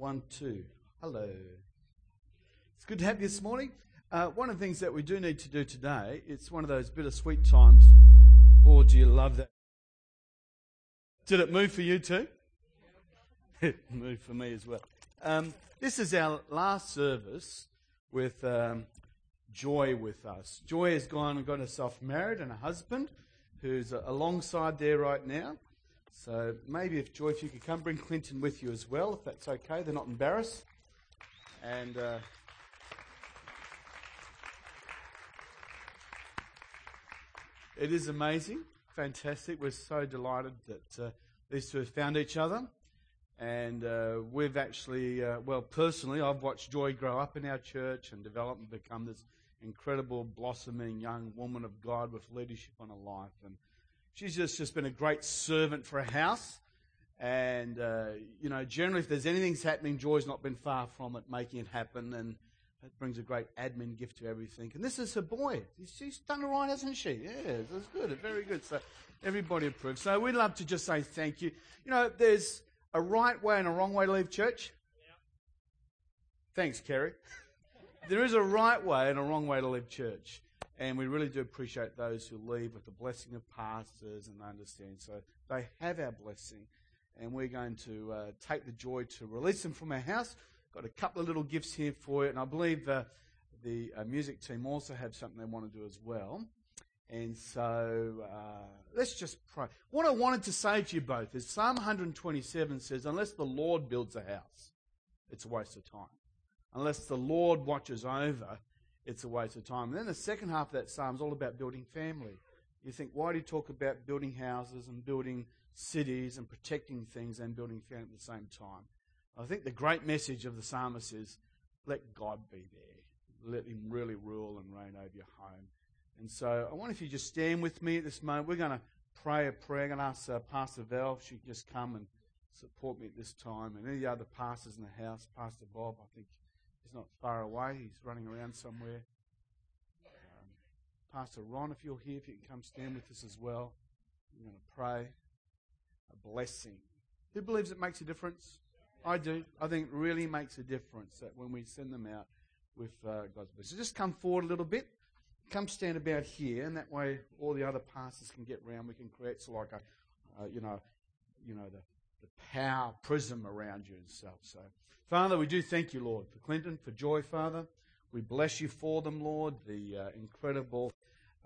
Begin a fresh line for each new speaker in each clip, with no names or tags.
One, two. Hello. It's good to have you this morning. Uh, one of the things that we do need to do today, it's one of those bittersweet times. Oh, do you love that? Did it move for you too? it moved for me as well. Um, this is our last service with um, Joy with us. Joy has gone and got herself married and a husband who's uh, alongside there right now. So maybe if Joy, if you could come, bring Clinton with you as well, if that's okay. They're not embarrassed. And uh, it is amazing, fantastic. We're so delighted that uh, these two have found each other. And uh, we've actually, uh, well, personally, I've watched Joy grow up in our church and develop and become this incredible, blossoming young woman of God with leadership on her life. And she's just, just been a great servant for a house. And, uh, you know, generally, if there's anything's happening, Joy's not been far from it, making it happen. And it brings a great admin gift to everything. And this is her boy. She's done all right, hasn't she? Yeah, that's good. Very good. So everybody approves. So we'd love to just say thank you. You know, there's a right way and a wrong way to leave church. Yeah. Thanks, Kerry. there is a right way and a wrong way to leave church. And we really do appreciate those who leave with the blessing of pastors and understand. So they have our blessing. And we're going to uh, take the joy to release them from our house. Got a couple of little gifts here for you. And I believe uh, the uh, music team also have something they want to do as well. And so uh, let's just pray. What I wanted to say to you both is Psalm 127 says, Unless the Lord builds a house, it's a waste of time. Unless the Lord watches over, it's a waste of time. And then the second half of that psalm is all about building family. You think, why do you talk about building houses and building cities and protecting things and building family at the same time? I think the great message of the psalmist is let God be there. Let Him really rule and reign over your home. And so I wonder if you just stand with me at this moment. We're going to pray a prayer. I'm going to ask uh, Pastor Val if she can just come and support me at this time. And any other pastors in the house, Pastor Bob, I think he's not far away. He's running around somewhere. Um, Pastor Ron, if you're here, if you can come stand with us as well. We're going to pray a blessing. Who believes it makes a difference? I do. I think it really makes a difference that when we send them out with uh, God's blessing. So just come forward a little bit come stand about here, and that way all the other pastors can get round. We can create so like a, uh, you know, you know the, the power prism around you and stuff. So, Father, we do thank you, Lord, for Clinton, for Joy, Father. We bless you for them, Lord, the uh, incredible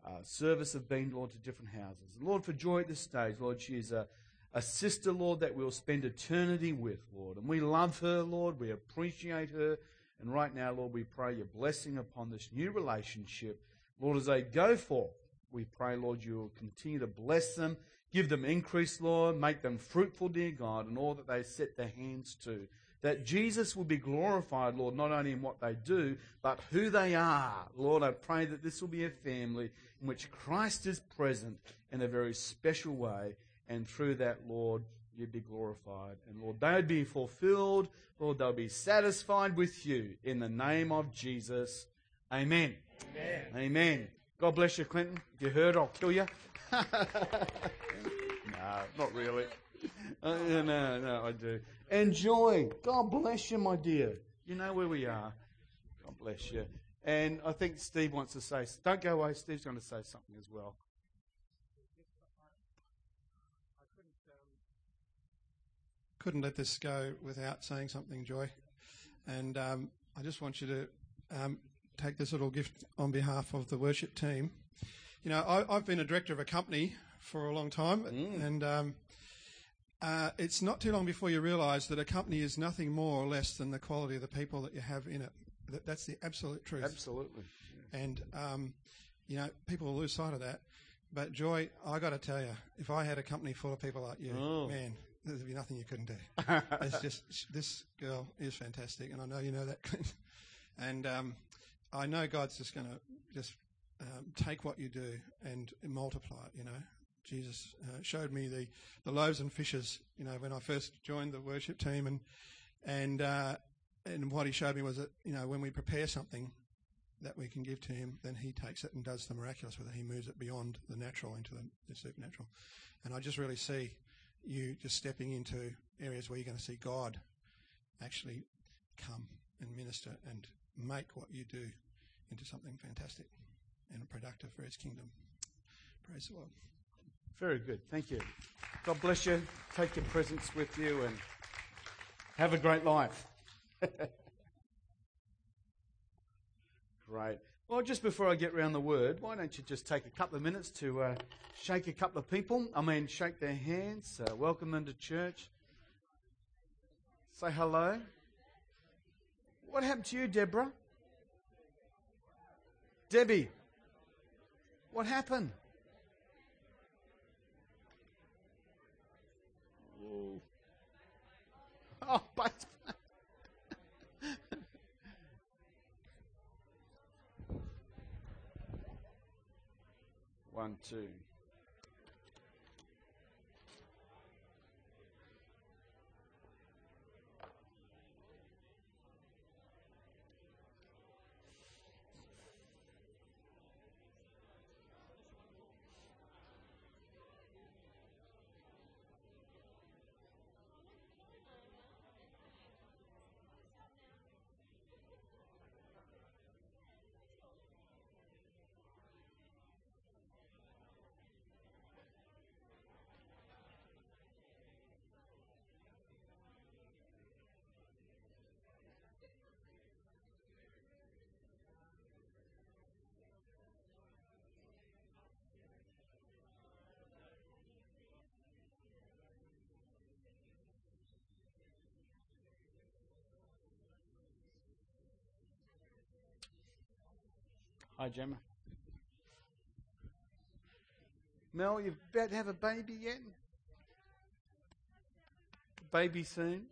uh, service of being, Lord, to different houses. Lord, for Joy at this stage, Lord, she is a, a sister, Lord, that we'll spend eternity with, Lord. And we love her, Lord. We appreciate her. And right now, Lord, we pray your blessing upon this new relationship Lord, as they go forth, we pray, Lord, you will continue to bless them, give them increase, Lord, make them fruitful, dear God, in all that they set their hands to. That Jesus will be glorified, Lord, not only in what they do, but who they are. Lord, I pray that this will be a family in which Christ is present in a very special way, and through that, Lord, you'd be glorified. And Lord, they would be fulfilled. Lord, they'll be satisfied with you. In the name of Jesus, amen. Amen. Amen. God bless you, Clinton. If you heard, I'll kill you. no, not really. Uh, no, no, I do. Enjoy. God bless you, my dear. You know where we are. God bless you. And I think Steve wants to say, don't go away. Steve's going to say something as well.
couldn't let this go without saying something, Joy. And um, I just want you to um, take this little gift on behalf of the worship team. You know, I, have been a director of a company for a long time, mm. and um, uh, it's not too long before you realise that a company is nothing more or less than the quality of the people that you have in it. That, that's the absolute truth.
Absolutely.
Yeah. And, um, you know, people lose sight of that. But, Joy, i got to tell you, if I had a company full of people like you, oh. man, there'd be nothing you couldn't do. it's just, this girl is fantastic, and I know you know that, Clint. And um, I know God's just going to just um, take what you do and multiply it, you know. Jesus uh, showed me the, the loaves and fishes, you know, when I first joined the worship team, and and uh, and what he showed me was that you know when we prepare something that we can give to him, then he takes it and does the miraculous with it. He moves it beyond the natural into the, the supernatural, and I just really see you just stepping into areas where you're going to see God actually come and minister and make what you do into something fantastic and productive for his kingdom. Praise the Lord.
Very good. Thank you. God bless you. Take your presents with you and have a great life. great. Well, just before I get round the word, why don't you just take a couple of minutes to uh, shake a couple of people? I mean, shake their hands, uh, welcome them to church, say hello. What happened to you, Deborah? Debbie, what happened? Oh, but One, two. Hi, Gemma. Mel, you about to have a baby yet? Baby soon?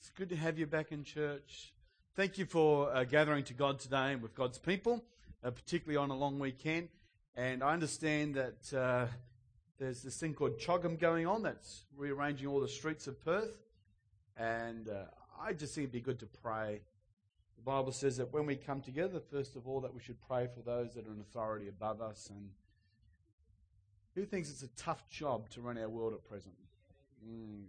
It's good to have you back in church. Thank you for uh, gathering to God today with God's people, uh, particularly on a long weekend. And I understand that uh, there's this thing called CHOGM going on that's rearranging all the streets of Perth. And uh, I just think it'd be good to pray the Bible says that when we come together, first of all, that we should pray for those that are in authority above us. And who thinks it's a tough job to run our world at present? Mm.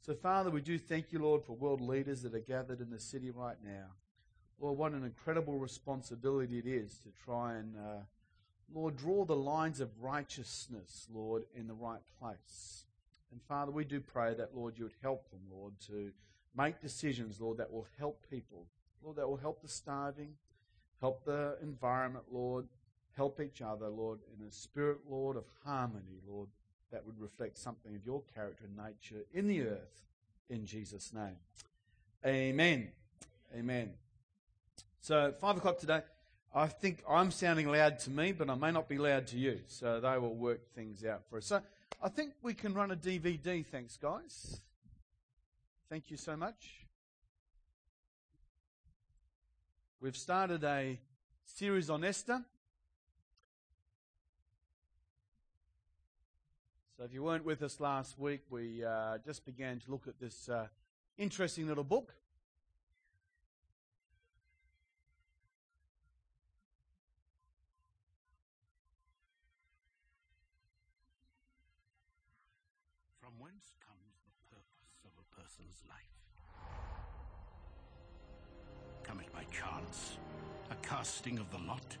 So, Father, we do thank you, Lord, for world leaders that are gathered in the city right now. Lord, what an incredible responsibility it is to try and, uh, Lord, draw the lines of righteousness, Lord, in the right place. And Father, we do pray that, Lord, you would help them, Lord, to make decisions, Lord, that will help people Lord, that will help the starving, help the environment, Lord, help each other, Lord, in a spirit, Lord, of harmony, Lord, that would reflect something of your character and nature in the earth, in Jesus' name. Amen. Amen. So, five o'clock today. I think I'm sounding loud to me, but I may not be loud to you. So they will work things out for us. So I think we can run a DVD. Thanks, guys. Thank you so much. We've started a series on Esther. So, if you weren't with us last week, we uh, just began to look at this uh, interesting little book.
Chance, a casting of the lot?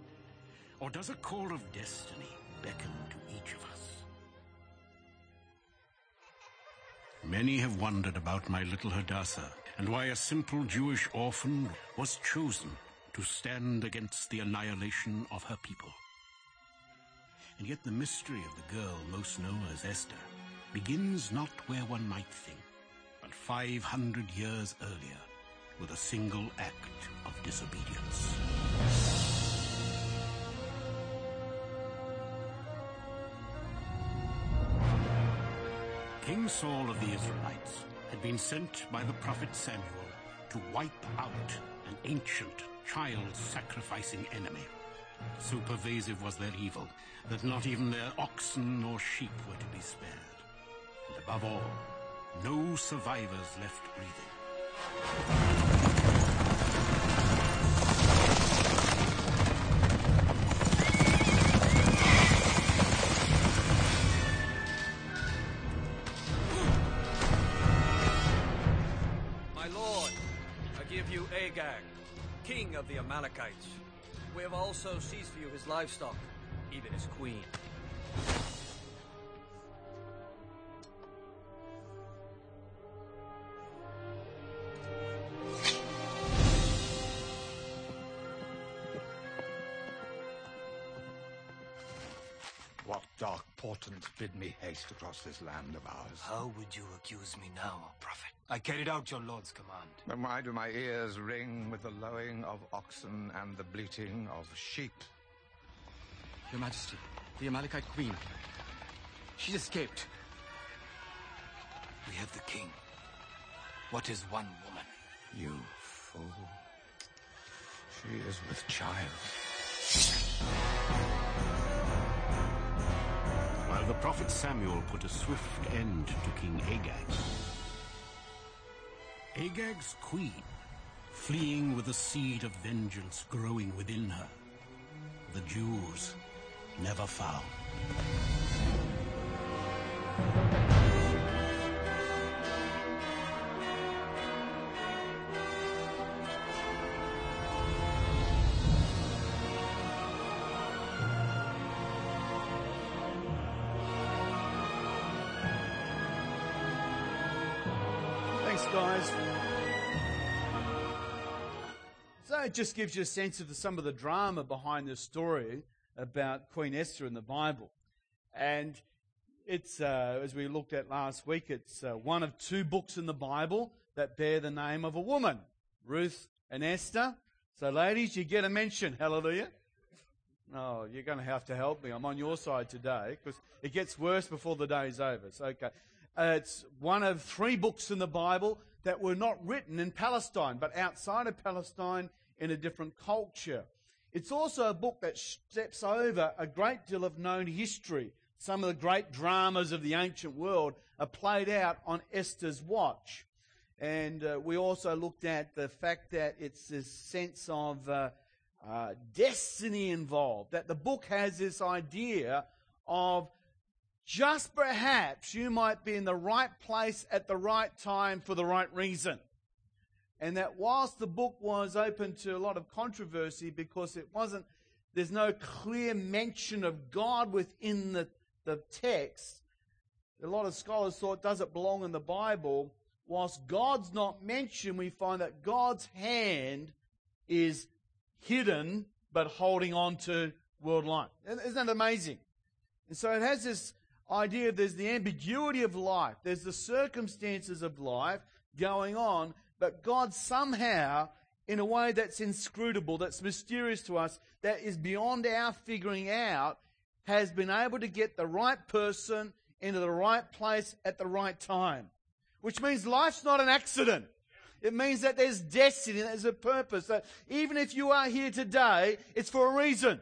Or does a call of destiny beckon to each of us? Many have wondered about my little Hadassah and why a simple Jewish orphan was chosen to stand against the annihilation of her people. And yet the mystery of the girl most known as Esther begins not where one might think, but 500 years earlier with a single act of disobedience. King Saul of the Israelites had been sent by the prophet Samuel to wipe out an ancient child-sacrificing enemy. So pervasive was their evil that not even their oxen nor sheep were to be spared. And above all, no survivors left breathing.
You Agag, king of the Amalekites. We have also seized for you his livestock, even his queen.
Bid me haste across this land of ours?
How would you accuse me now, O prophet? I carried out your Lord's command.
Then why do my ears ring with the lowing of oxen and the bleating of sheep?
Your Majesty, the Amalekite queen. She's escaped.
We have the king. What is one woman?
You fool. She is with child.
The prophet Samuel put a swift end to King Agag, Agag's queen, fleeing with a seed of vengeance growing within her, the Jews never found.
It just gives you a sense of the, some of the drama behind the story about Queen Esther in the Bible. And it's, uh, as we looked at last week, it's uh, one of two books in the Bible that bear the name of a woman, Ruth and Esther. So, ladies, you get a mention. Hallelujah. Oh, you're going to have to help me. I'm on your side today because it gets worse before the day's over. So, okay. Uh, it's one of three books in the Bible that were not written in Palestine, but outside of Palestine in a different culture. It's also a book that steps over a great deal of known history. Some of the great dramas of the ancient world are played out on Esther's watch. And uh, we also looked at the fact that it's this sense of uh, uh, destiny involved, that the book has this idea of just perhaps you might be in the right place at the right time for the right reason. And that whilst the book was open to a lot of controversy because it wasn't, there's no clear mention of God within the, the text, a lot of scholars thought, does it belong in the Bible? Whilst God's not mentioned, we find that God's hand is hidden but holding on to world life. Isn't that amazing? And so it has this idea of there's the ambiguity of life, there's the circumstances of life going on, but God somehow, in a way that's inscrutable, that's mysterious to us, that is beyond our figuring out, has been able to get the right person into the right place at the right time. Which means life's not an accident. It means that there's destiny, there's a purpose. That even if you are here today, it's for a reason.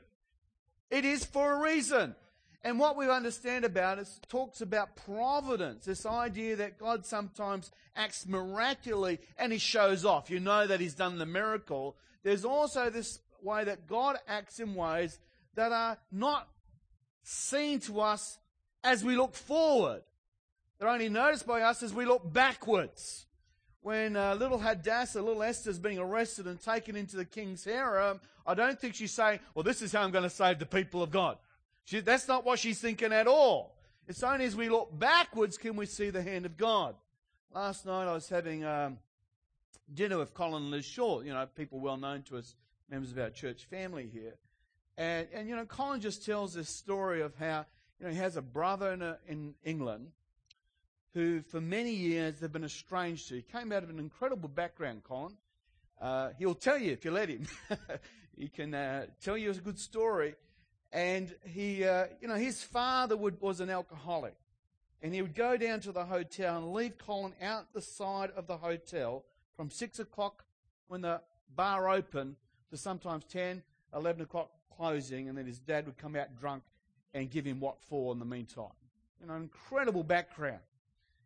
It is for a reason. And what we understand about it talks about providence, this idea that God sometimes acts miraculously and he shows off. You know that he's done the miracle. There's also this way that God acts in ways that are not seen to us as we look forward. They're only noticed by us as we look backwards. When uh, little Hadassah, little Esther's being arrested and taken into the king's harem, I don't think she's saying, well, this is how I'm going to save the people of God. She, that's not what she's thinking at all. It's only as we look backwards can we see the hand of God. Last night I was having um, dinner with Colin Liz Shaw, you know, people well known to us, members of our church family here. And, and you know, Colin just tells this story of how, you know, he has a brother in, a, in England who for many years they've been estranged to. He came out of an incredible background, Colin. Uh, he'll tell you if you let him. he can uh, tell you a good story. And he, uh, you know, his father would, was an alcoholic. And he would go down to the hotel and leave Colin out the side of the hotel from 6 o'clock when the bar opened to sometimes 10, 11 o'clock closing. And then his dad would come out drunk and give him what for in the meantime. You know, incredible background.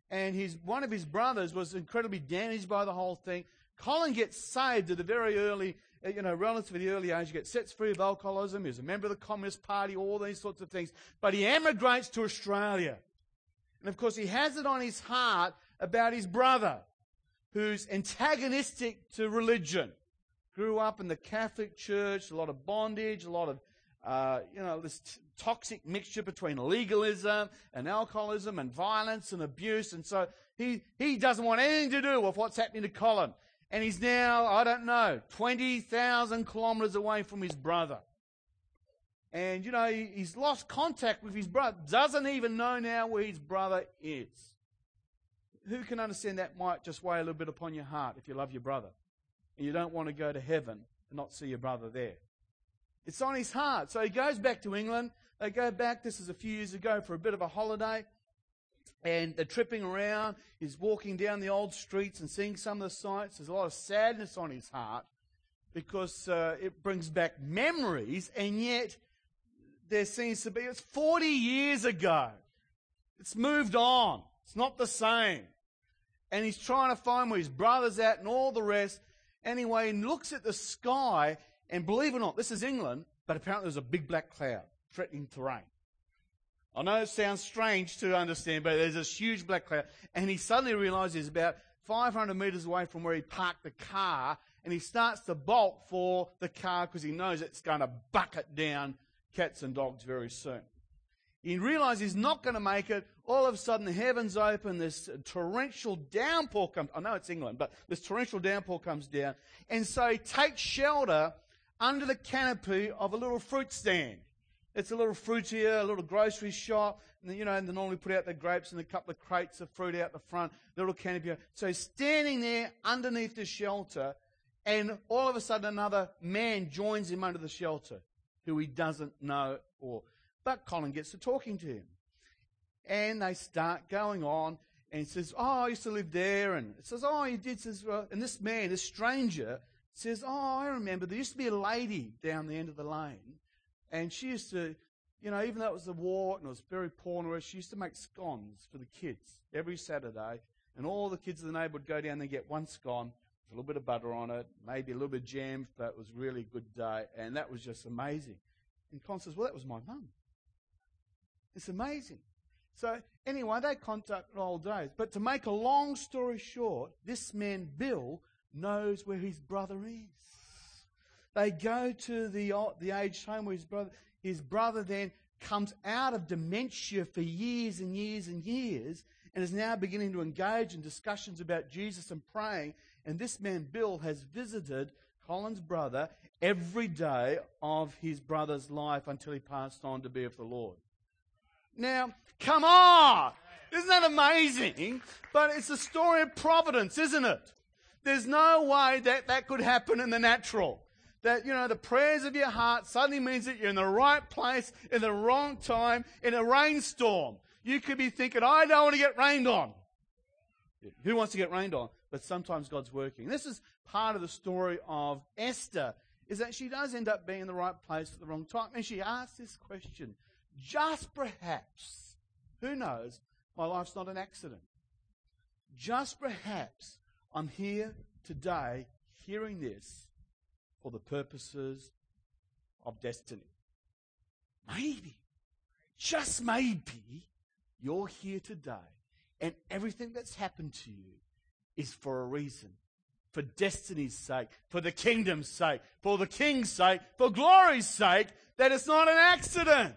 And his, one of his brothers was incredibly damaged by the whole thing. Colin gets saved at a very early you know, relatively early age, he gets set free of alcoholism. He's a member of the Communist Party, all these sorts of things. But he emigrates to Australia. And of course, he has it on his heart about his brother, who's antagonistic to religion. Grew up in the Catholic Church, a lot of bondage, a lot of, uh, you know, this t- toxic mixture between legalism and alcoholism and violence and abuse. And so he, he doesn't want anything to do with what's happening to Colin. And he's now, I don't know, 20,000 kilometers away from his brother. And, you know, he's lost contact with his brother, doesn't even know now where his brother is. Who can understand that might just weigh a little bit upon your heart if you love your brother and you don't want to go to heaven and not see your brother there? It's on his heart. So he goes back to England. They go back, this is a few years ago, for a bit of a holiday. And they're tripping around. He's walking down the old streets and seeing some of the sights. There's a lot of sadness on his heart because uh, it brings back memories, and yet there seems to be, it's 40 years ago. It's moved on. It's not the same. And he's trying to find where his brother's at and all the rest. Anyway, he looks at the sky, and believe it or not, this is England, but apparently there's a big black cloud threatening to rain. I know it sounds strange to understand, but there's this huge black cloud, and he suddenly realizes he's about 500 meters away from where he parked the car, and he starts to bolt for the car because he knows it's going to bucket down cats and dogs very soon. He realizes he's not going to make it. All of a sudden, the heavens open. This torrential downpour comes. I know it's England, but this torrential downpour comes down. And so he takes shelter under the canopy of a little fruit stand. It's a little fruitier, a little grocery shop. And, you know, and they normally put out the grapes and a couple of crates of fruit out the front, little canopy. So standing there underneath the shelter, and all of a sudden another man joins him under the shelter who he doesn't know or but Colin gets to talking to him. And they start going on and he says, Oh, I used to live there and it says, Oh, you did says well, and this man, this stranger, says, Oh, I remember there used to be a lady down the end of the lane and she used to you know, even though it was the war and it was very poor, she used to make scones for the kids every Saturday. And all the kids in the neighborhood would go down there and get one scone with a little bit of butter on it, maybe a little bit of jam, but it was really a good day. And that was just amazing. And Con says, Well, that was my mum. It's amazing. So, anyway, they contacted old days. But to make a long story short, this man, Bill, knows where his brother is. They go to the, the aged home where his brother, his brother then comes out of dementia for years and years and years and is now beginning to engage in discussions about Jesus and praying. And this man, Bill, has visited Colin's brother every day of his brother's life until he passed on to be with the Lord. Now, come on! Isn't that amazing? But it's a story of providence, isn't it? There's no way that that could happen in the natural. That, you know, the prayers of your heart suddenly means that you're in the right place, in the wrong time, in a rainstorm. You could be thinking, I don't want to get rained on. Who wants to get rained on? but sometimes God's working. This is part of the story of Esther, is that she does end up being in the right place at the wrong time. And she asks this question, just perhaps, who knows, my life's not an accident. Just perhaps I'm here today hearing this for the purposes of destiny. Maybe, just maybe, you're here today and everything that's happened to you is for a reason. For destiny's sake, for the kingdom's sake, for the king's sake, for glory's sake, that it's not an accident.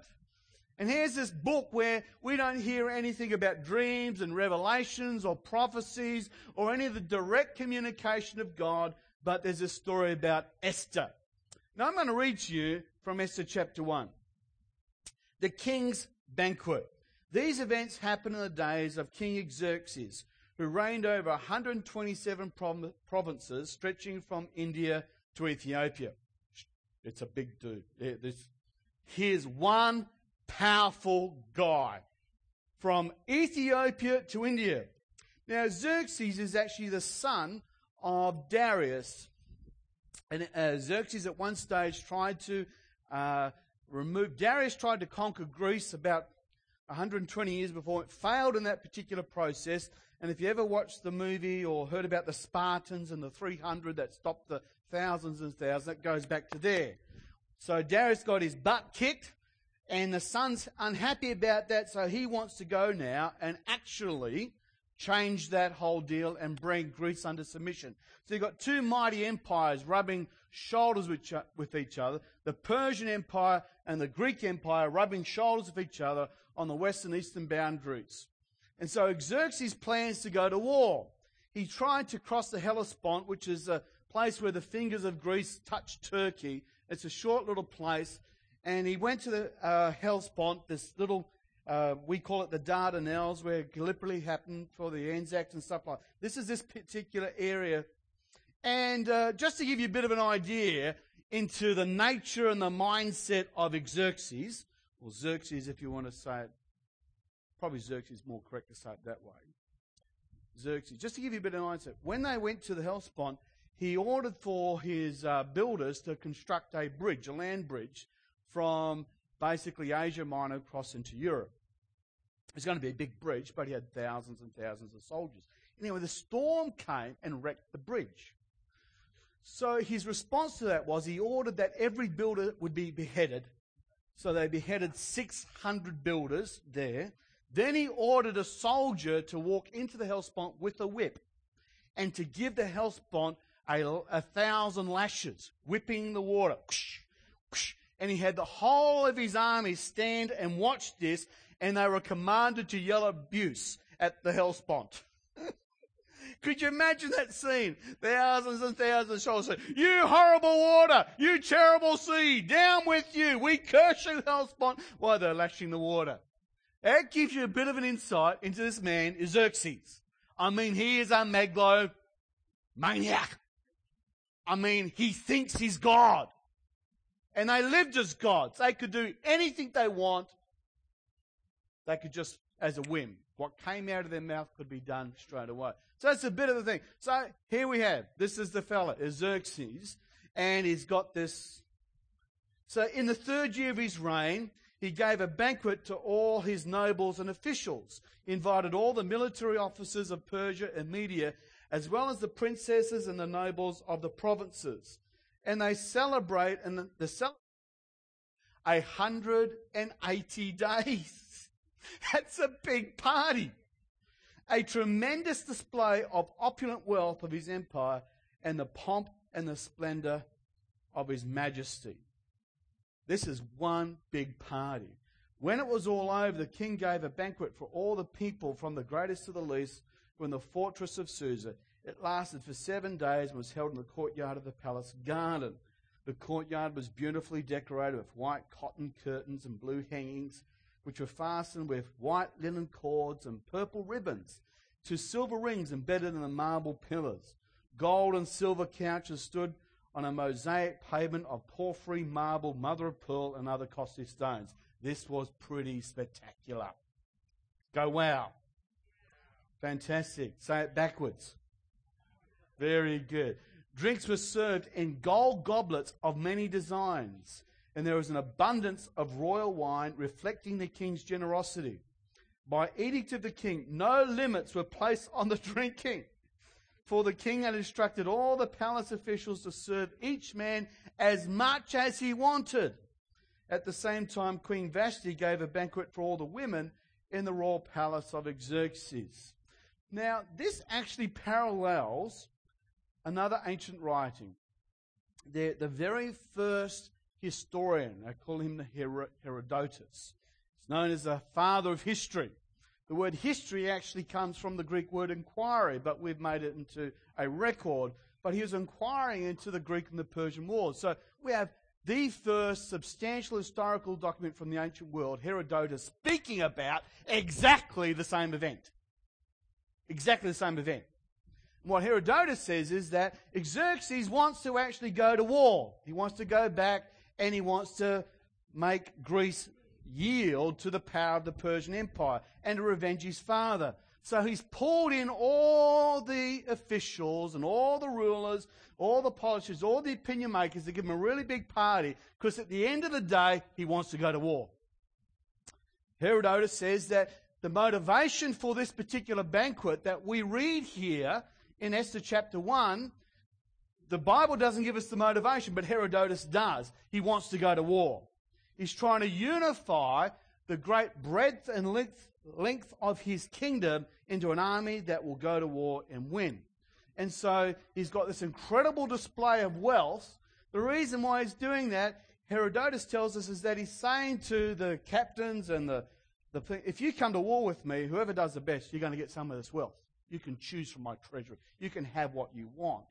And here's this book where we don't hear anything about dreams and revelations or prophecies or any of the direct communication of God, but there's a story about Esther. Now I'm going to read to you from Esther chapter 1. The king's banquet. These events happen in the days of King Xerxes, who reigned over 127 provinces stretching from India to Ethiopia. It's a big dude. Here's one powerful guy from Ethiopia to India. Now, Xerxes is actually the son of Darius. And uh, Xerxes at one stage tried to uh, remove, Darius tried to conquer Greece about 120 years before. It failed in that particular process. And if you ever watched the movie or heard about the Spartans and the 300 that stopped the thousands and thousands, that goes back to there. So Darius got his butt kicked, and the son's unhappy about that, so he wants to go now and actually change that whole deal and bring Greece under submission. So you've got two mighty empires rubbing shoulders with, each other the Persian Empire and the Greek Empire rubbing shoulders with each other on the western eastern boundaries. And so Xerxes plans to go to war. He tried to cross the Hellespont, which is a place where the fingers of Greece touch Turkey. It's a short little place. And he went to the uh, Hellespont, this little uh, we call it the Dardanelles, where Gallipoli happened for the Anzacs and stuff like that. This is this particular area. And uh, just to give you a bit of an idea into the nature and the mindset of Xerxes, or Xerxes if you want to say it, probably Xerxes is more correct to say it that way. Xerxes, just to give you a bit of an idea, when they went to the Hellespont, he ordered for his uh, builders to construct a bridge, a land bridge, from basically Asia Minor across into Europe. It's going to be a big bridge, but he had thousands and thousands of soldiers. Anyway, the storm came and wrecked the bridge. So his response to that was he ordered that every builder would be beheaded. So they beheaded 600 builders there. Then he ordered a soldier to walk into the Hellespont with a whip and to give the Hellespont a, a thousand lashes, whipping the water. And he had the whole of his army stand and watch this and they were commanded to yell abuse at the Hellespont. Could you imagine that scene? Thousands and thousands of say, You horrible water! You terrible sea! Down with you! We curse you, Hellespont! While they're lashing the water. That gives you a bit of an insight into this man, Xerxes. I mean, he is a megalo maniac. I mean, he thinks he's God. And they lived as gods. They could do anything they want they could just, as a whim, what came out of their mouth could be done straight away. So that's a bit of the thing. So here we have, this is the fella, Xerxes, and he's got this. So in the third year of his reign, he gave a banquet to all his nobles and officials, invited all the military officers of Persia and Media, as well as the princesses and the nobles of the provinces. And they celebrate, and the, the a hundred and eighty days. That's a big party. A tremendous display of opulent wealth of his empire and the pomp and the splendor of his majesty. This is one big party. When it was all over, the king gave a banquet for all the people, from the greatest to the least, in the fortress of Susa. It lasted for seven days and was held in the courtyard of the palace garden. The courtyard was beautifully decorated with white cotton curtains and blue hangings which were fastened with white linen cords and purple ribbons, to silver rings embedded in the marble pillars. Gold and silver couches stood on a mosaic pavement of porphyry, marble, mother of pearl, and other costly stones. This was pretty spectacular. Go wow. Fantastic. Say it backwards. Very good. Drinks were served in gold goblets of many designs and there was an abundance of royal wine reflecting the king's generosity. By edict of the king, no limits were placed on the drinking, for the king had instructed all the palace officials to serve each man as much as he wanted. At the same time, Queen Vashti gave a banquet for all the women in the royal palace of Xerxes. Now, this actually parallels another ancient writing. The, the very first historian. I call him the Herodotus. He's known as the father of history. The word history actually comes from the Greek word inquiry, but we've made it into a record. But he was inquiring into the Greek and the Persian wars. So we have the first substantial historical document from the ancient world, Herodotus, speaking about exactly the same event. Exactly the same event. What Herodotus says is that Xerxes wants to actually go to war. He wants to go back and he wants to make Greece yield to the power of the Persian Empire and to revenge his father. So he's pulled in all the officials and all the rulers, all the politicians, all the opinion makers to give him a really big party because at the end of the day, he wants to go to war. Herodotus says that the motivation for this particular banquet that we read here in Esther chapter 1 the Bible doesn't give us the motivation, but Herodotus does. He wants to go to war. He's trying to unify the great breadth and length length of his kingdom into an army that will go to war and win. And so he's got this incredible display of wealth. The reason why he's doing that, Herodotus tells us, is that he's saying to the captains and the, the if you come to war with me, whoever does the best, you're going to get some of this wealth. You can choose from my treasury. You can have what you want.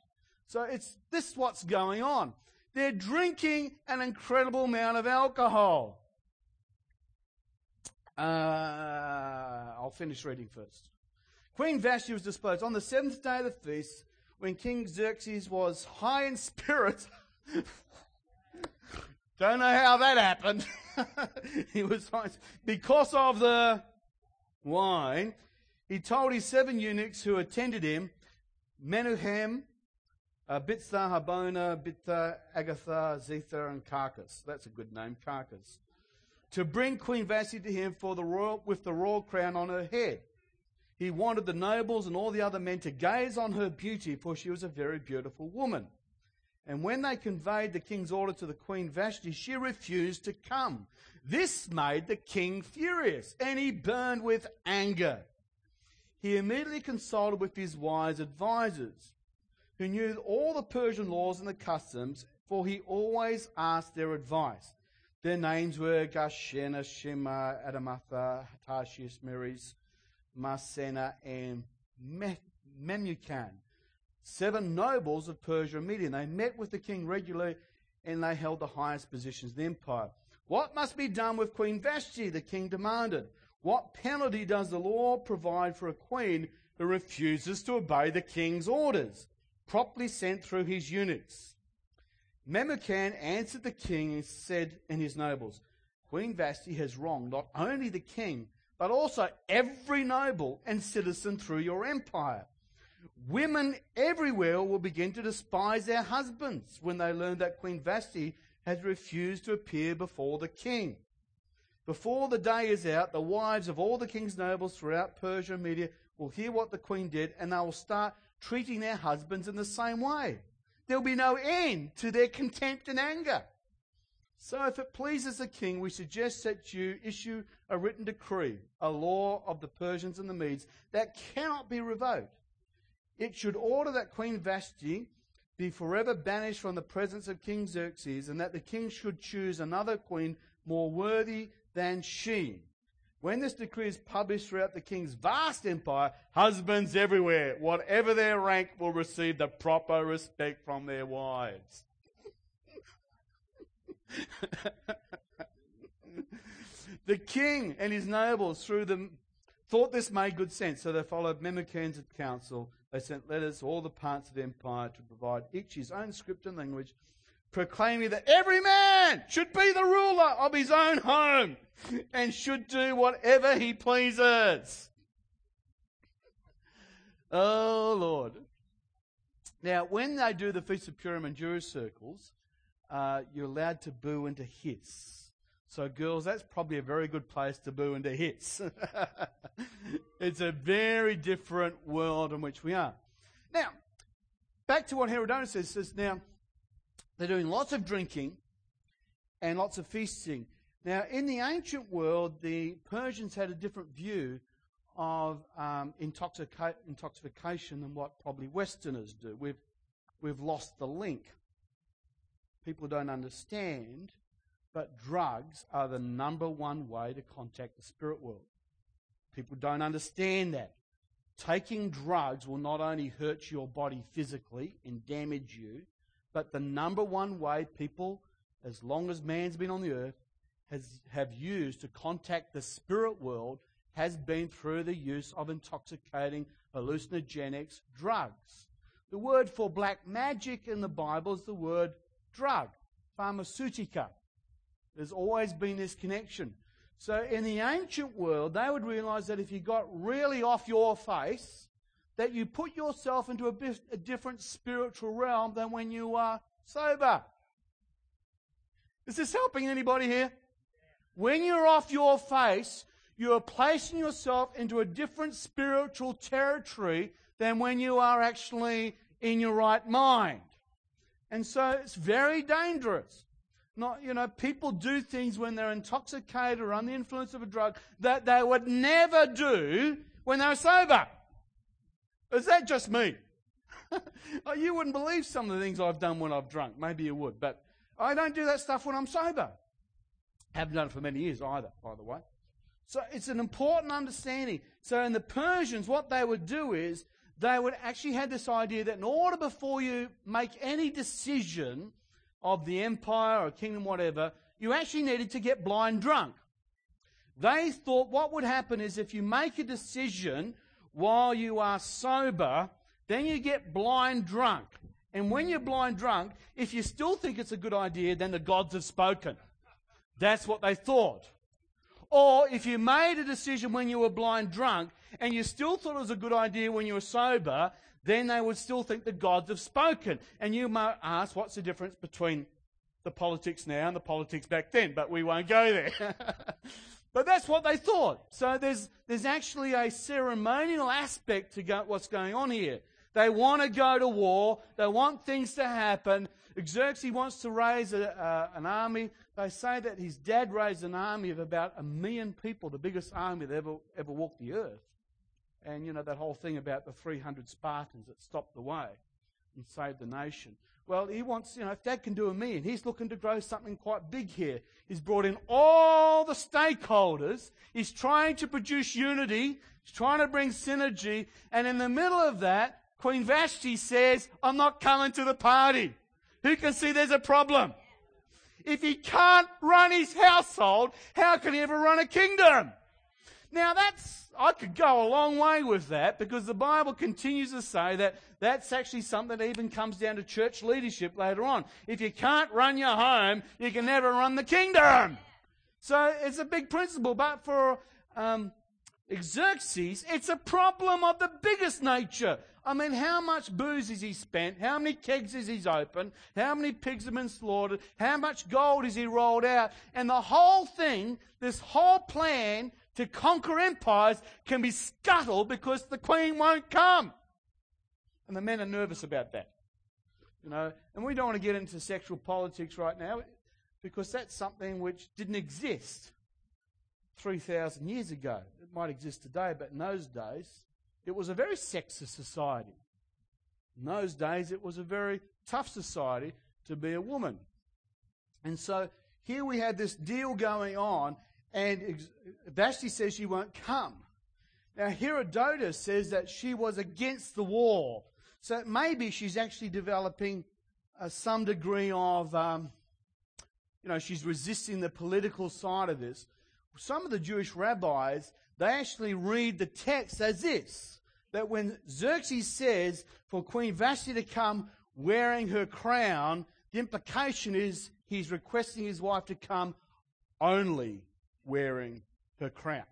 So it's this what's going on. They're drinking an incredible amount of alcohol. Uh, I'll finish reading first. Queen Vashti was disposed on the seventh day of the feast, when King Xerxes was high in spirits. Don't know how that happened. he was high because of the wine. He told his seven eunuchs who attended him, Menuhem, uh, Biztha, Harbona, Bigtha, Agatha, Zethar, and Carcass. That's a good name, Carcass. To bring Queen Vashti to him for the royal, with the royal crown on her head. He wanted the nobles and all the other men to gaze on her beauty, for she was a very beautiful woman. And when they conveyed the king's order to the queen Vashti, she refused to come. This made the king furious, and he burned with anger. He immediately consulted with his wise advisers, who knew all the Persian laws and the customs, for he always asked their advice. Their names were Gashena, Shema, Adamatha, Tarshish, Meres, Marsena, and Memucan, seven nobles of Persia and Media. They met with the king regularly and they held the highest positions in the empire. What must be done with Queen Vashti? The king demanded. What penalty does the law provide for a queen who refuses to obey the king's orders, properly sent through his eunuchs? Memucan answered the king and said, and his nobles, Queen Vashti has wronged not only the king, but also every noble and citizen through your empire. Women everywhere will begin to despise their husbands when they learn that Queen Vashti has refused to appear before the king. Before the day is out, the wives of all the king's nobles throughout Persia and Media will hear what the queen did and they will start treating their husbands in the same way. There'll be no end to their contempt and anger. So, if it pleases the king, we suggest that you issue a written decree, a law of the Persians and the Medes, that cannot be revoked. It should order that Queen Vashti be forever banished from the presence of King Xerxes, and that the king should choose another queen more worthy than she. When this decree is published throughout the king's vast empire, husbands everywhere, whatever their rank, will receive the proper respect from their wives. the king and his nobles through them thought this made good sense, so they followed Memucan's counsel. They sent letters to all the parts of the empire to provide each his own script and language, proclaiming that every man should be the ruler of his own home and should do whatever he pleases. Oh, Lord. Now, when they do the Feast of Purim and Jewish circles, uh, you're allowed to boo and to hiss. So, girls, that's probably a very good place to boo and to hiss. it's a very different world in which we are. Now, back to what Herodotus says, says now, they're doing lots of drinking and lots of feasting. Now, in the ancient world, the Persians had a different view of um, intoxica- intoxication than what probably Westerners do. We've, we've lost the link people don't understand, but drugs are the number one way to contact the spirit world. People don't understand that. Taking drugs will not only hurt your body physically and damage you, but the number one way people, as long as man's been on the earth, has, have used to contact the spirit world has been through the use of intoxicating hallucinogenics drugs. The word for black magic in the Bible is the word drug, pharmaceutica. There's always been this connection. So in the ancient world, they would realize that if you got really off your face, that you put yourself into a, bit, a different spiritual realm than when you are sober. Is this helping anybody here? When you're off your face, you are placing yourself into a different spiritual territory than when you are actually in your right mind. And so it's very dangerous. Not, you know, people do things when they're intoxicated or under the influence of a drug that they would never do when they're sober. Is that just me? oh, you wouldn't believe some of the things I've done when I've drunk. Maybe you would, but I don't do that stuff when I'm sober. Haven't done it for many years either, by the way. So it's an important understanding. So in the Persians, what they would do is they would actually have this idea that in order before you make any decision of the empire or kingdom, whatever, you actually needed to get blind drunk. They thought what would happen is if you make a decision while you are sober, then you get blind drunk. And when you're blind drunk, if you still think it's a good idea, then the gods have spoken. That's what they thought. Or if you made a decision when you were blind drunk and you still thought it was a good idea when you were sober, then they would still think the gods have spoken. And you might ask, what's the difference between the politics now and the politics back then? But we won't go there. but that's what they thought. So there's, there's actually a ceremonial aspect to go, what's going on here. They want to go to war. They want things to happen. Xerxes wants to raise a, an army. They say that his dad raised an army of about a million people, the biggest army that ever, ever walked the earth. And, you know, that whole thing about the 300 Spartans that stopped the way and saved the nation. Well, he wants, you know, if dad can do a million, he's looking to grow something quite big here. He's brought in all the stakeholders. He's trying to produce unity. He's trying to bring synergy. And in the middle of that, Queen Vashti says, I'm not coming to the party. Who can see there's a problem? If he can't run his household, how can he ever run a kingdom? Now that's, I could go a long way with that because the Bible continues to say that that's actually something that even comes down to church leadership later on. If you can't run your home, you can never run the kingdom. So it's a big principle, but for um, Xerxes, it's a problem of the biggest nature. I mean, how much booze has he spent? How many kegs has he opened? How many pigs have been slaughtered? How much gold has he rolled out? And the whole thing, this whole plan to conquer empires can be scuttled because the queen won't come. And the men are nervous about that. You know, and we don't want to get into sexual politics right now because that's something which didn't exist 3,000 years ago. It might exist today, but in those days, it was a very sexist society. In those days, it was a very tough society to be a woman. And so here we had this deal going on, and Vashti says she won't come. Now, Herodotus says that she was against the war. So maybe she's actually developing uh, some degree of, um, you know, she's resisting the political side of this. Some of the Jewish rabbis, they actually read the text as this that when Xerxes says for Queen Vashti to come wearing her crown, the implication is he's requesting his wife to come only wearing her crown.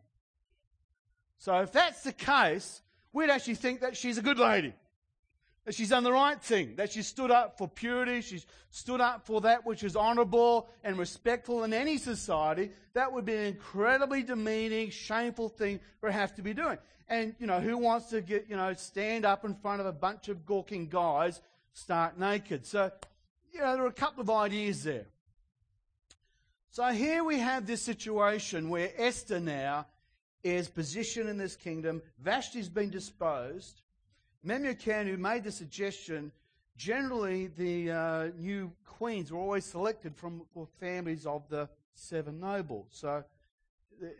So if that's the case, we'd actually think that she's a good lady. That she's done the right thing. That she stood up for purity. She's stood up for that which is honorable and respectful in any society. That would be an incredibly demeaning, shameful thing for her to be doing. And, you know, who wants to get, you know, stand up in front of a bunch of gawking guys stark naked? So, you know, there are a couple of ideas there. So here we have this situation where Esther now is positioned in this kingdom. Vashti's been disposed. Memucan, who made the suggestion, generally the uh, new queens were always selected from families of the seven nobles. So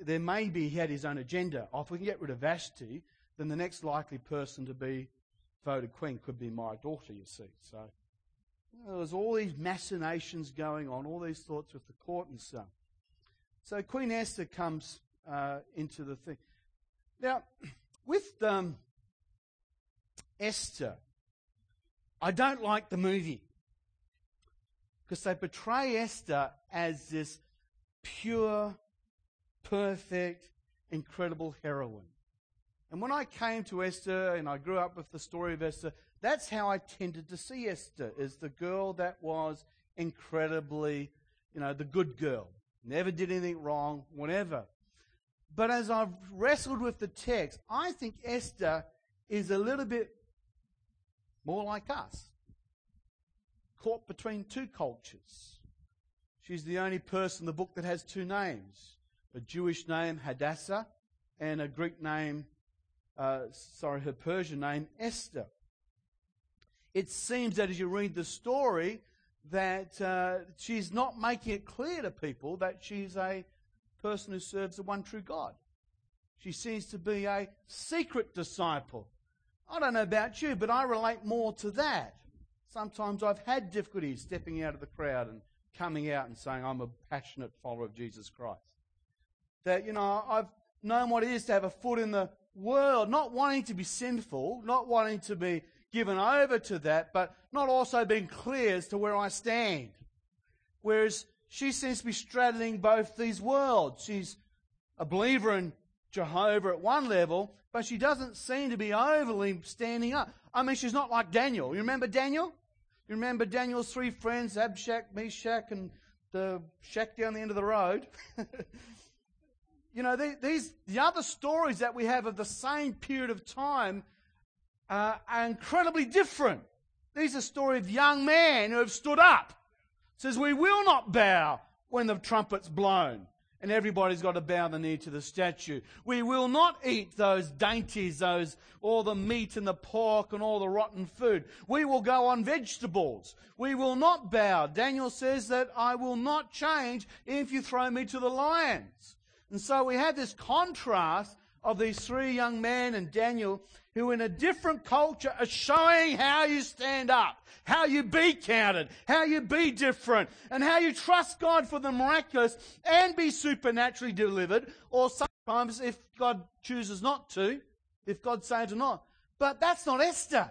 there may be he had his own agenda. Oh, if we can get rid of Vashti, then the next likely person to be voted queen could be my daughter, you see. So there was all these machinations going on, all these thoughts with the court and so. So Queen Esther comes uh, into the thing. Now, with um, Esther, I don't like the movie because they portray Esther as this pure, perfect, incredible heroine. And when I came to Esther and I grew up with the story of Esther, that's how I tended to see Esther, as the girl that was incredibly, you know, the good girl. Never did anything wrong, whatever. But as I've wrestled with the text, I think Esther is a little bit more like us, caught between two cultures. She's the only person in the book that has two names a Jewish name, Hadassah, and a Greek name, uh, sorry, her Persian name, Esther. It seems that as you read the story, that uh, she's not making it clear to people that she's a person who serves the one true God. She seems to be a secret disciple. I don't know about you, but I relate more to that. Sometimes I've had difficulties stepping out of the crowd and coming out and saying I'm a passionate follower of Jesus Christ. That, you know, I've known what it is to have a foot in the world, not wanting to be sinful, not wanting to be given over to that, but not also being clear as to where I stand. Whereas she seems to be straddling both these worlds. She's a believer in Jehovah at one level, but she doesn't seem to be overly standing up. I mean, she's not like Daniel. You remember Daniel? You remember Daniel's three friends, Abshak, Meshach, and the shack down the end of the road? you know, these, the other stories that we have of the same period of time uh, are incredibly different. These are stories of young men who have stood up. It says, we will not bow when the trumpet's blown and everybody's got to bow the knee to the statue. We will not eat those dainties, those, all the meat and the pork and all the rotten food. We will go on vegetables. We will not bow. Daniel says that I will not change if you throw me to the lions. And so we have this contrast of these three young men and Daniel who in a different culture are showing how you stand up, how you be counted, how you be different, and how you trust God for the miraculous and be supernaturally delivered, or sometimes if God chooses not to, if God says or not. But that's not Esther.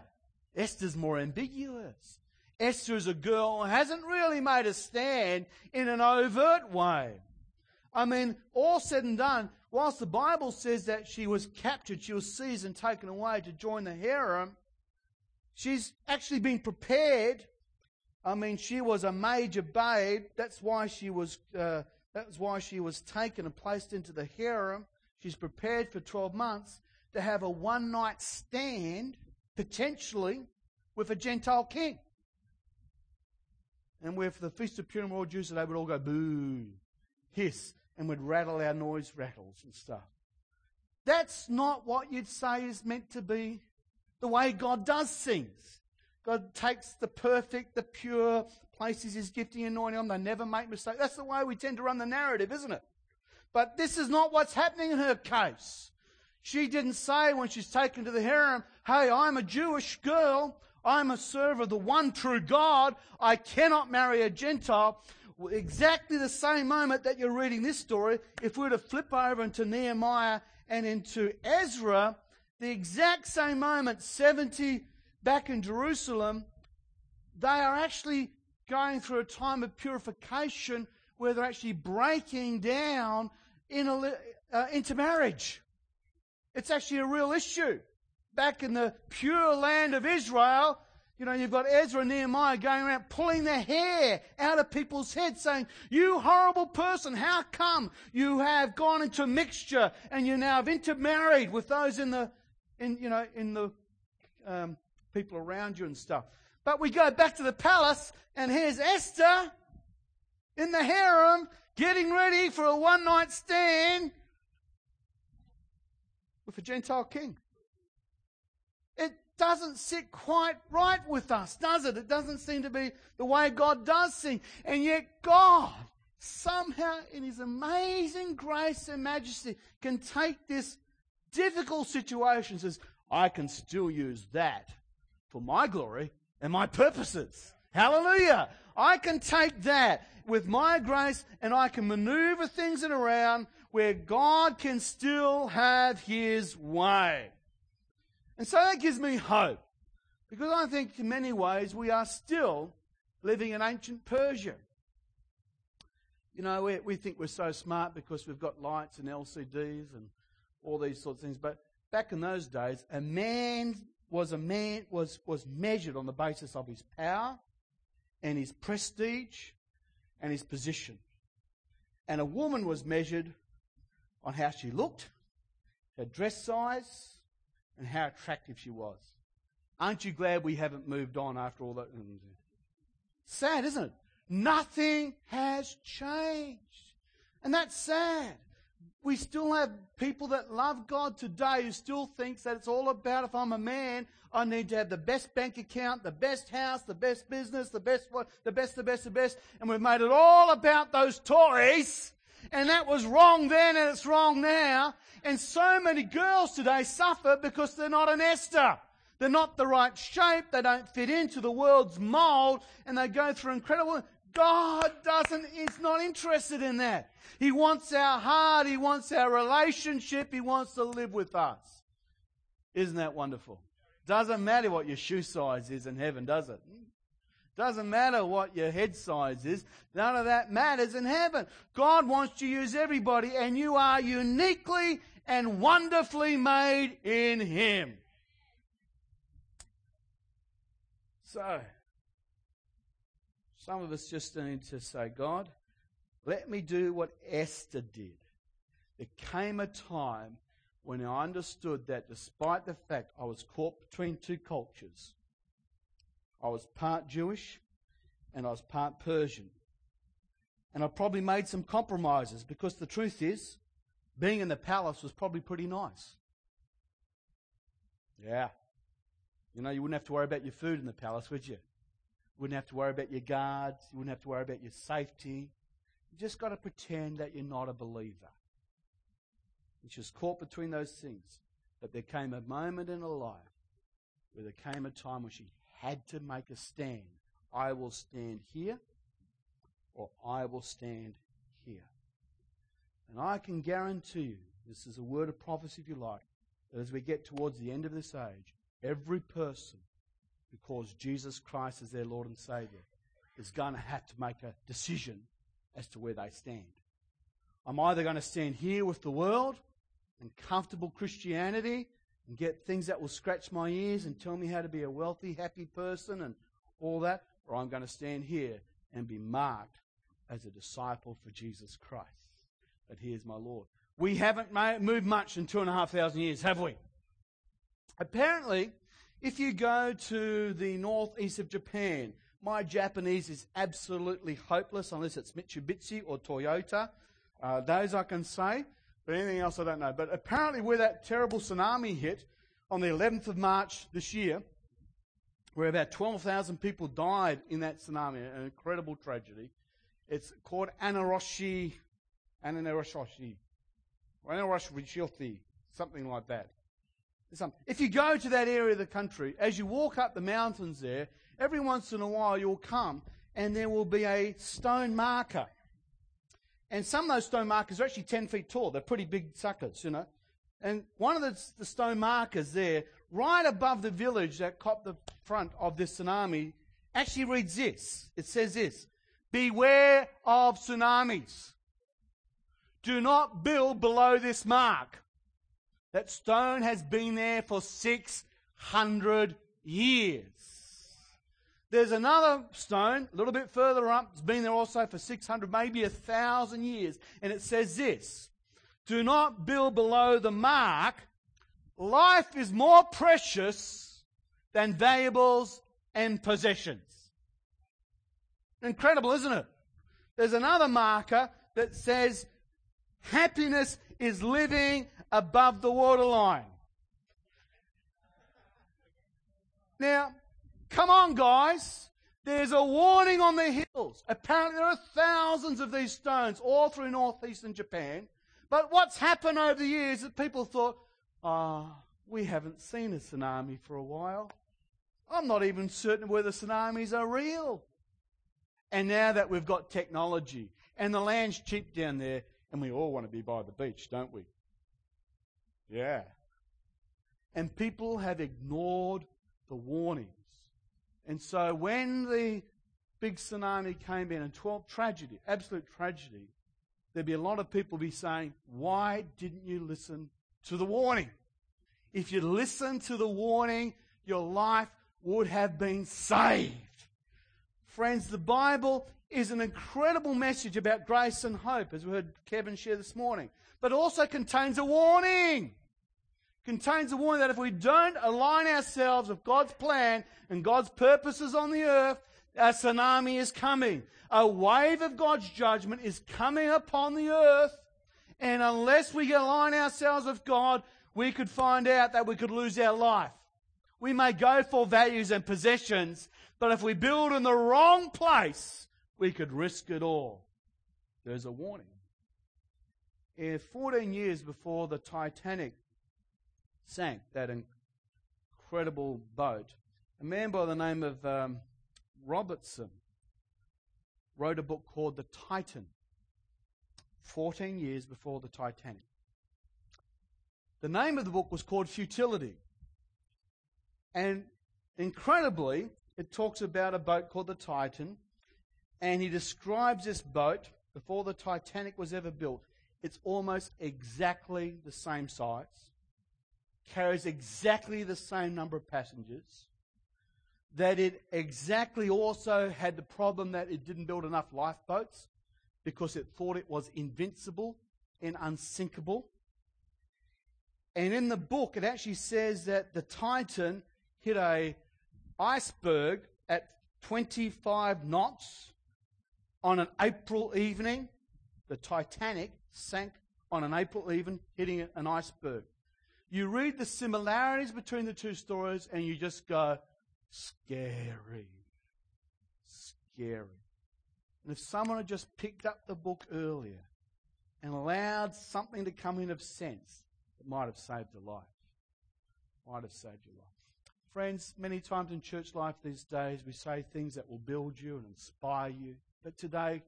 Esther's more ambiguous. Esther is a girl who hasn't really made a stand in an overt way. I mean, all said and done, whilst the Bible says that she was captured, she was seized and taken away to join the harem, she's actually been prepared. I mean, she was a major babe. That's why she was. Uh, that's why she was taken and placed into the harem. She's prepared for 12 months to have a one night stand, potentially, with a Gentile king. And for the Feast of Purim, all Jews, they would all go boo, hiss, and would rattle our noise rattles and stuff. That's not what you'd say is meant to be the way God does things. God takes the perfect, the pure, places his gifting and anointing on. They never make mistakes. That's the way we tend to run the narrative, isn't it? But this is not what's happening in her case. She didn't say when she's taken to the harem, hey, I'm a Jewish girl. I'm a server of the one true God. I cannot marry a Gentile exactly the same moment that you're reading this story, if we were to flip over into Nehemiah and into Ezra, the exact same moment, 70 back in Jerusalem, they are actually going through a time of purification where they're actually breaking down in a, uh, into marriage. It's actually a real issue. Back in the pure land of Israel, you know, you've got Ezra and Nehemiah going around pulling the hair out of people's heads saying, you horrible person, how come you have gone into mixture and you now have intermarried with those in the, in, you know, in the, um, people around you and stuff. But we go back to the palace and here's Esther in the harem getting ready for a one night stand with a Gentile king doesn't sit quite right with us, does it? It doesn't seem to be the way God does things. And yet God, somehow in his amazing grace and majesty, can take this difficult situation and says, I can still use that for my glory and my purposes. Hallelujah. I can take that with my grace and I can maneuver things around where God can still have his way. And so that gives me hope. Because I think in many ways we are still living in ancient Persia. You know, we, we think we're so smart because we've got lights and LCDs and all these sorts of things. But back in those days, a man was a man was, was measured on the basis of his power and his prestige and his position. And a woman was measured on how she looked, her dress size, and how attractive she was. Aren't you glad we haven't moved on after all that? Sad, isn't it? Nothing has changed. And that's sad. We still have people that love God today who still thinks that it's all about if I'm a man, I need to have the best bank account, the best house, the best business, the best, what, the best, the best, the best. And we've made it all about those Tories. And that was wrong then and it's wrong now. And so many girls today suffer because they're not an Esther. They're not the right shape. They don't fit into the world's mold and they go through incredible, God doesn't, He's not interested in that. He wants our heart. He wants our relationship. He wants to live with us. Isn't that wonderful? Doesn't matter what your shoe size is in heaven, does it? Doesn't matter what your head size is. None of that matters in heaven. God wants to use everybody and you are uniquely and wonderfully made in Him. So, some of us just need to say, God, let me do what Esther did. There came a time when I understood that despite the fact I was caught between two cultures, I was part Jewish and I was part Persian. And I probably made some compromises because the truth is, being in the palace was probably pretty nice. Yeah. You know, you wouldn't have to worry about your food in the palace, would you? wouldn't have to worry about your guards. You wouldn't have to worry about your safety. You just got to pretend that you're not a believer. And she was caught between those things. But there came a moment in her life where there came a time when she had to make a stand. I will stand here or I will stand here. And I can guarantee you, this is a word of prophecy if you like, that as we get towards the end of this age, every person who calls Jesus Christ as their Lord and Savior is going to have to make a decision as to where they stand. I'm either going to stand here with the world and comfortable Christianity and get things that will scratch my ears and tell me how to be a wealthy, happy person and all that, or I'm going to stand here and be marked as a disciple for Jesus Christ. That He is my Lord. We haven't moved much in two and a half thousand years, have we? Apparently, if you go to the northeast of Japan, my Japanese is absolutely hopeless unless it's Mitsubishi or Toyota. Uh, those I can say, but anything else I don't know. But apparently, where that terrible tsunami hit on the 11th of March this year, where about 12,000 people died in that tsunami, an incredible tragedy. It's called Anaroshi, Anaroshi, Anaroshi, something like that. If you go to that area of the country, as you walk up the mountains there, every once in a while you'll come and there will be a stone marker. And some of those stone markers are actually 10 feet tall. They're pretty big suckers, you know. And one of the, the stone markers there, right above the village that caught the front of this tsunami, actually reads this. It says this Beware of tsunamis. Do not build below this mark. That stone has been there for 600 years. There's another stone a little bit further up. It's been there also for 600, maybe a thousand years. And it says this Do not build below the mark. Life is more precious than valuables and possessions. Incredible, isn't it? There's another marker that says happiness is living above the waterline. Now, come on, guys. There's a warning on the hills. Apparently, there are thousands of these stones all through northeastern Japan. But what's happened over the years is that people thought, ah, oh, we haven't seen a tsunami for a while. I'm not even certain whether tsunamis are real. And now that we've got technology and the land's cheap down there, and we all want to be by the beach, don't we? Yeah. And people have ignored the warnings. And so when the big tsunami came in and 12 tragedy, absolute tragedy, there'd be a lot of people be saying, why didn't you listen to the warning? If you'd listened to the warning, your life would have been saved. Friends, the Bible is an incredible message about grace and hope, as we heard Kevin share this morning, but also contains a warning. Contains a warning that if we don't align ourselves with God's plan and God's purposes on the earth, A tsunami is coming. A wave of God's judgment is coming upon the earth. And unless we align ourselves with God, we could find out that we could lose our life. We may go for values and possessions, but if we build in the wrong place, we could risk it all. There's a warning. In 14 years before the Titanic sank, that incredible boat, a man by the name of um, Robertson wrote a book called The Titan, 14 years before the Titanic. The name of the book was called Futility. And incredibly, it talks about a boat called the Titan, and he describes this boat before the Titanic was ever built. It's almost exactly the same size, carries exactly the same number of passengers, that it exactly also had the problem that it didn't build enough lifeboats because it thought it was invincible and unsinkable. And in the book, it actually says that the Titan hit a iceberg at 25 knots on an April evening. The Titanic sank on an April evening, hitting an iceberg. You read the similarities between the two stories and you just go, scary. Scary. And if someone had just picked up the book earlier and allowed something to come in of sense, it might have saved your life. Might have saved your life. Friends, many times in church life these days, we say things that will build you and inspire you. But today,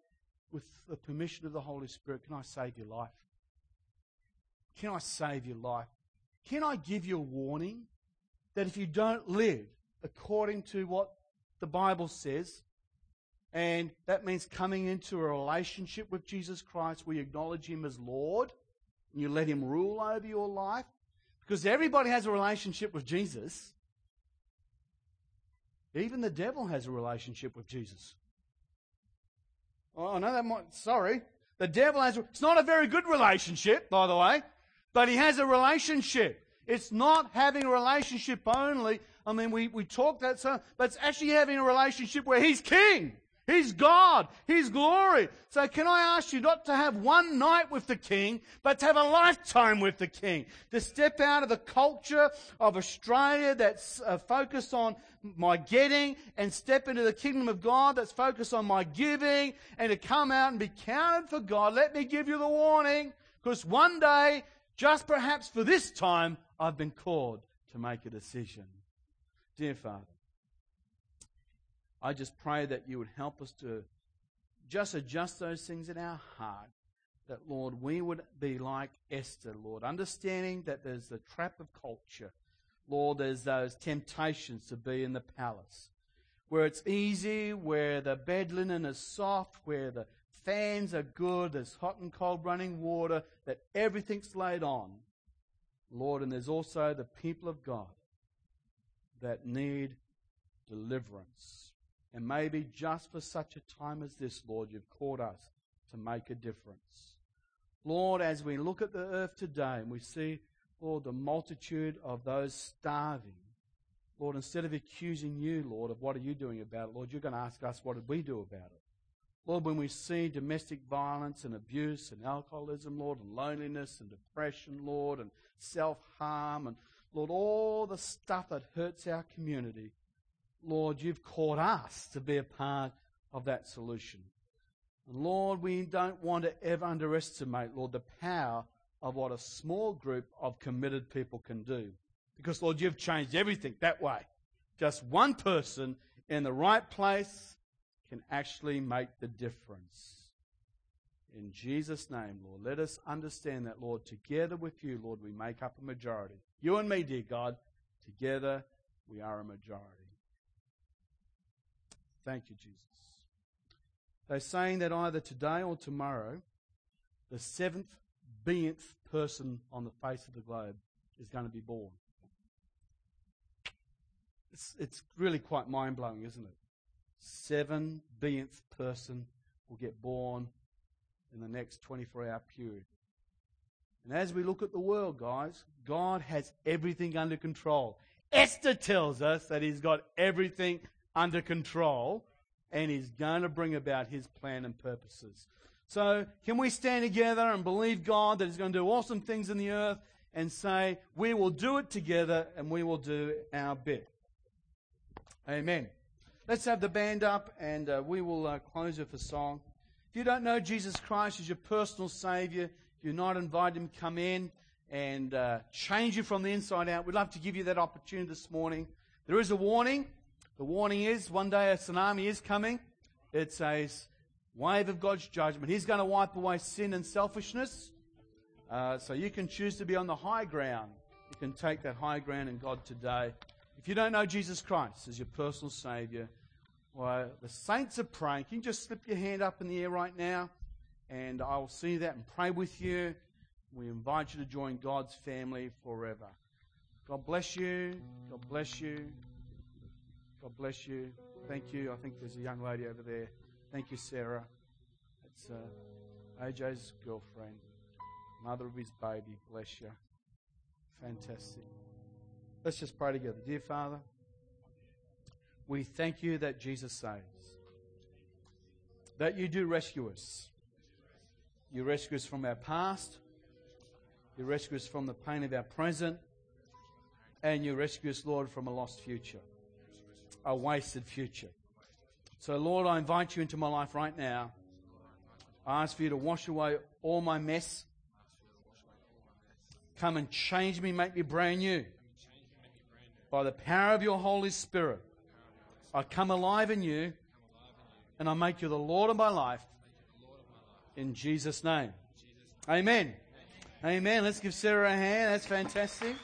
with the permission of the Holy Spirit, can I save your life? Can I save your life? Can I give you a warning that if you don't live according to what the Bible says, and that means coming into a relationship with Jesus Christ where you acknowledge Him as Lord and you let Him rule over your life, because everybody has a relationship with Jesus. Even the devil has a relationship with Jesus. Oh, I know that might, sorry. The devil has, it's not a very good relationship, by the way, but he has a relationship. It's not having a relationship only. I mean, we, we talk that, so, but it's actually having a relationship where he's king. He's God. He's glory. So can I ask you not to have one night with the King, but to have a lifetime with the King? To step out of the culture of Australia that's uh, focused on my getting and step into the kingdom of God that's focused on my giving and to come out and be counted for God. Let me give you the warning because one day, just perhaps for this time, I've been called to make a decision. Dear Father, I just pray that you would help us to just adjust those things in our heart. That, Lord, we would be like Esther, Lord, understanding that there's the trap of culture. Lord, there's those temptations to be in the palace where it's easy, where the bed linen is soft, where the fans are good, there's hot and cold running water, that everything's laid on. Lord, and there's also the people of God that need deliverance. And maybe just for such a time as this, Lord, you've called us to make a difference. Lord, as we look at the earth today and we see, Lord, the multitude of those starving, Lord, instead of accusing you, Lord, of what are you doing about it, Lord, you're going to ask us what did we do about it. Lord, when we see domestic violence and abuse and alcoholism, Lord, and loneliness and depression, Lord, and self harm, and Lord, all the stuff that hurts our community, Lord, you've called us to be a part of that solution. And Lord, we don't want to ever underestimate, Lord, the power of what a small group of committed people can do. Because, Lord, you've changed everything that way. Just one person in the right place can actually make the difference. In Jesus' name, Lord, let us understand that, Lord, together with you, Lord, we make up a majority. You and me, dear God, together we are a majority. Thank you, Jesus. They're saying that either today or tomorrow, the seventh billionth person on the face of the globe is going to be born. It's, it's really quite mind blowing, isn't it? Seven billionth person will get born in the next 24 hour period. And as we look at the world, guys, God has everything under control. Esther tells us that He's got everything under control. and He's going to bring about His plan and purposes. So, can we stand together and believe God that He's going to do awesome things in the earth and say, we will do it together and we will do our bit? Amen. Let's have the band up and uh, we will uh, close with a song. If you don't know Jesus Christ as your personal Savior, you're not invited Him, come in and uh, change you from the inside out. We'd love to give you that opportunity this morning. There is a warning. The warning is one day a tsunami is coming. It's a wave of God's judgment. He's going to wipe away sin and selfishness. Uh, so you can choose to be on the high ground. You can take that high ground in God today. If you don't know Jesus Christ as your personal Savior, well, the saints are praying. Can you just slip your hand up in the air right now? And I will see that and pray with you. We invite you to join God's family forever. God bless you. God bless you. God bless you. Thank you. I think there's a young lady over there. Thank you, Sarah. It's uh, AJ's girlfriend, mother of his baby. Bless you. Fantastic. Let's just pray together. Dear Father, we thank you that Jesus saves, that you do rescue us. You rescue us from our past, you rescue us from the pain of our present, and you rescue us, Lord, from a lost future, a wasted future. So, Lord, I invite you into my life right now. I ask for you to wash away all my mess. Come and change me, make me brand new. By the power of your Holy Spirit, I come alive in you and I make you the Lord of my life. In Jesus' name. Amen. Amen. Let's give Sarah a hand. That's fantastic.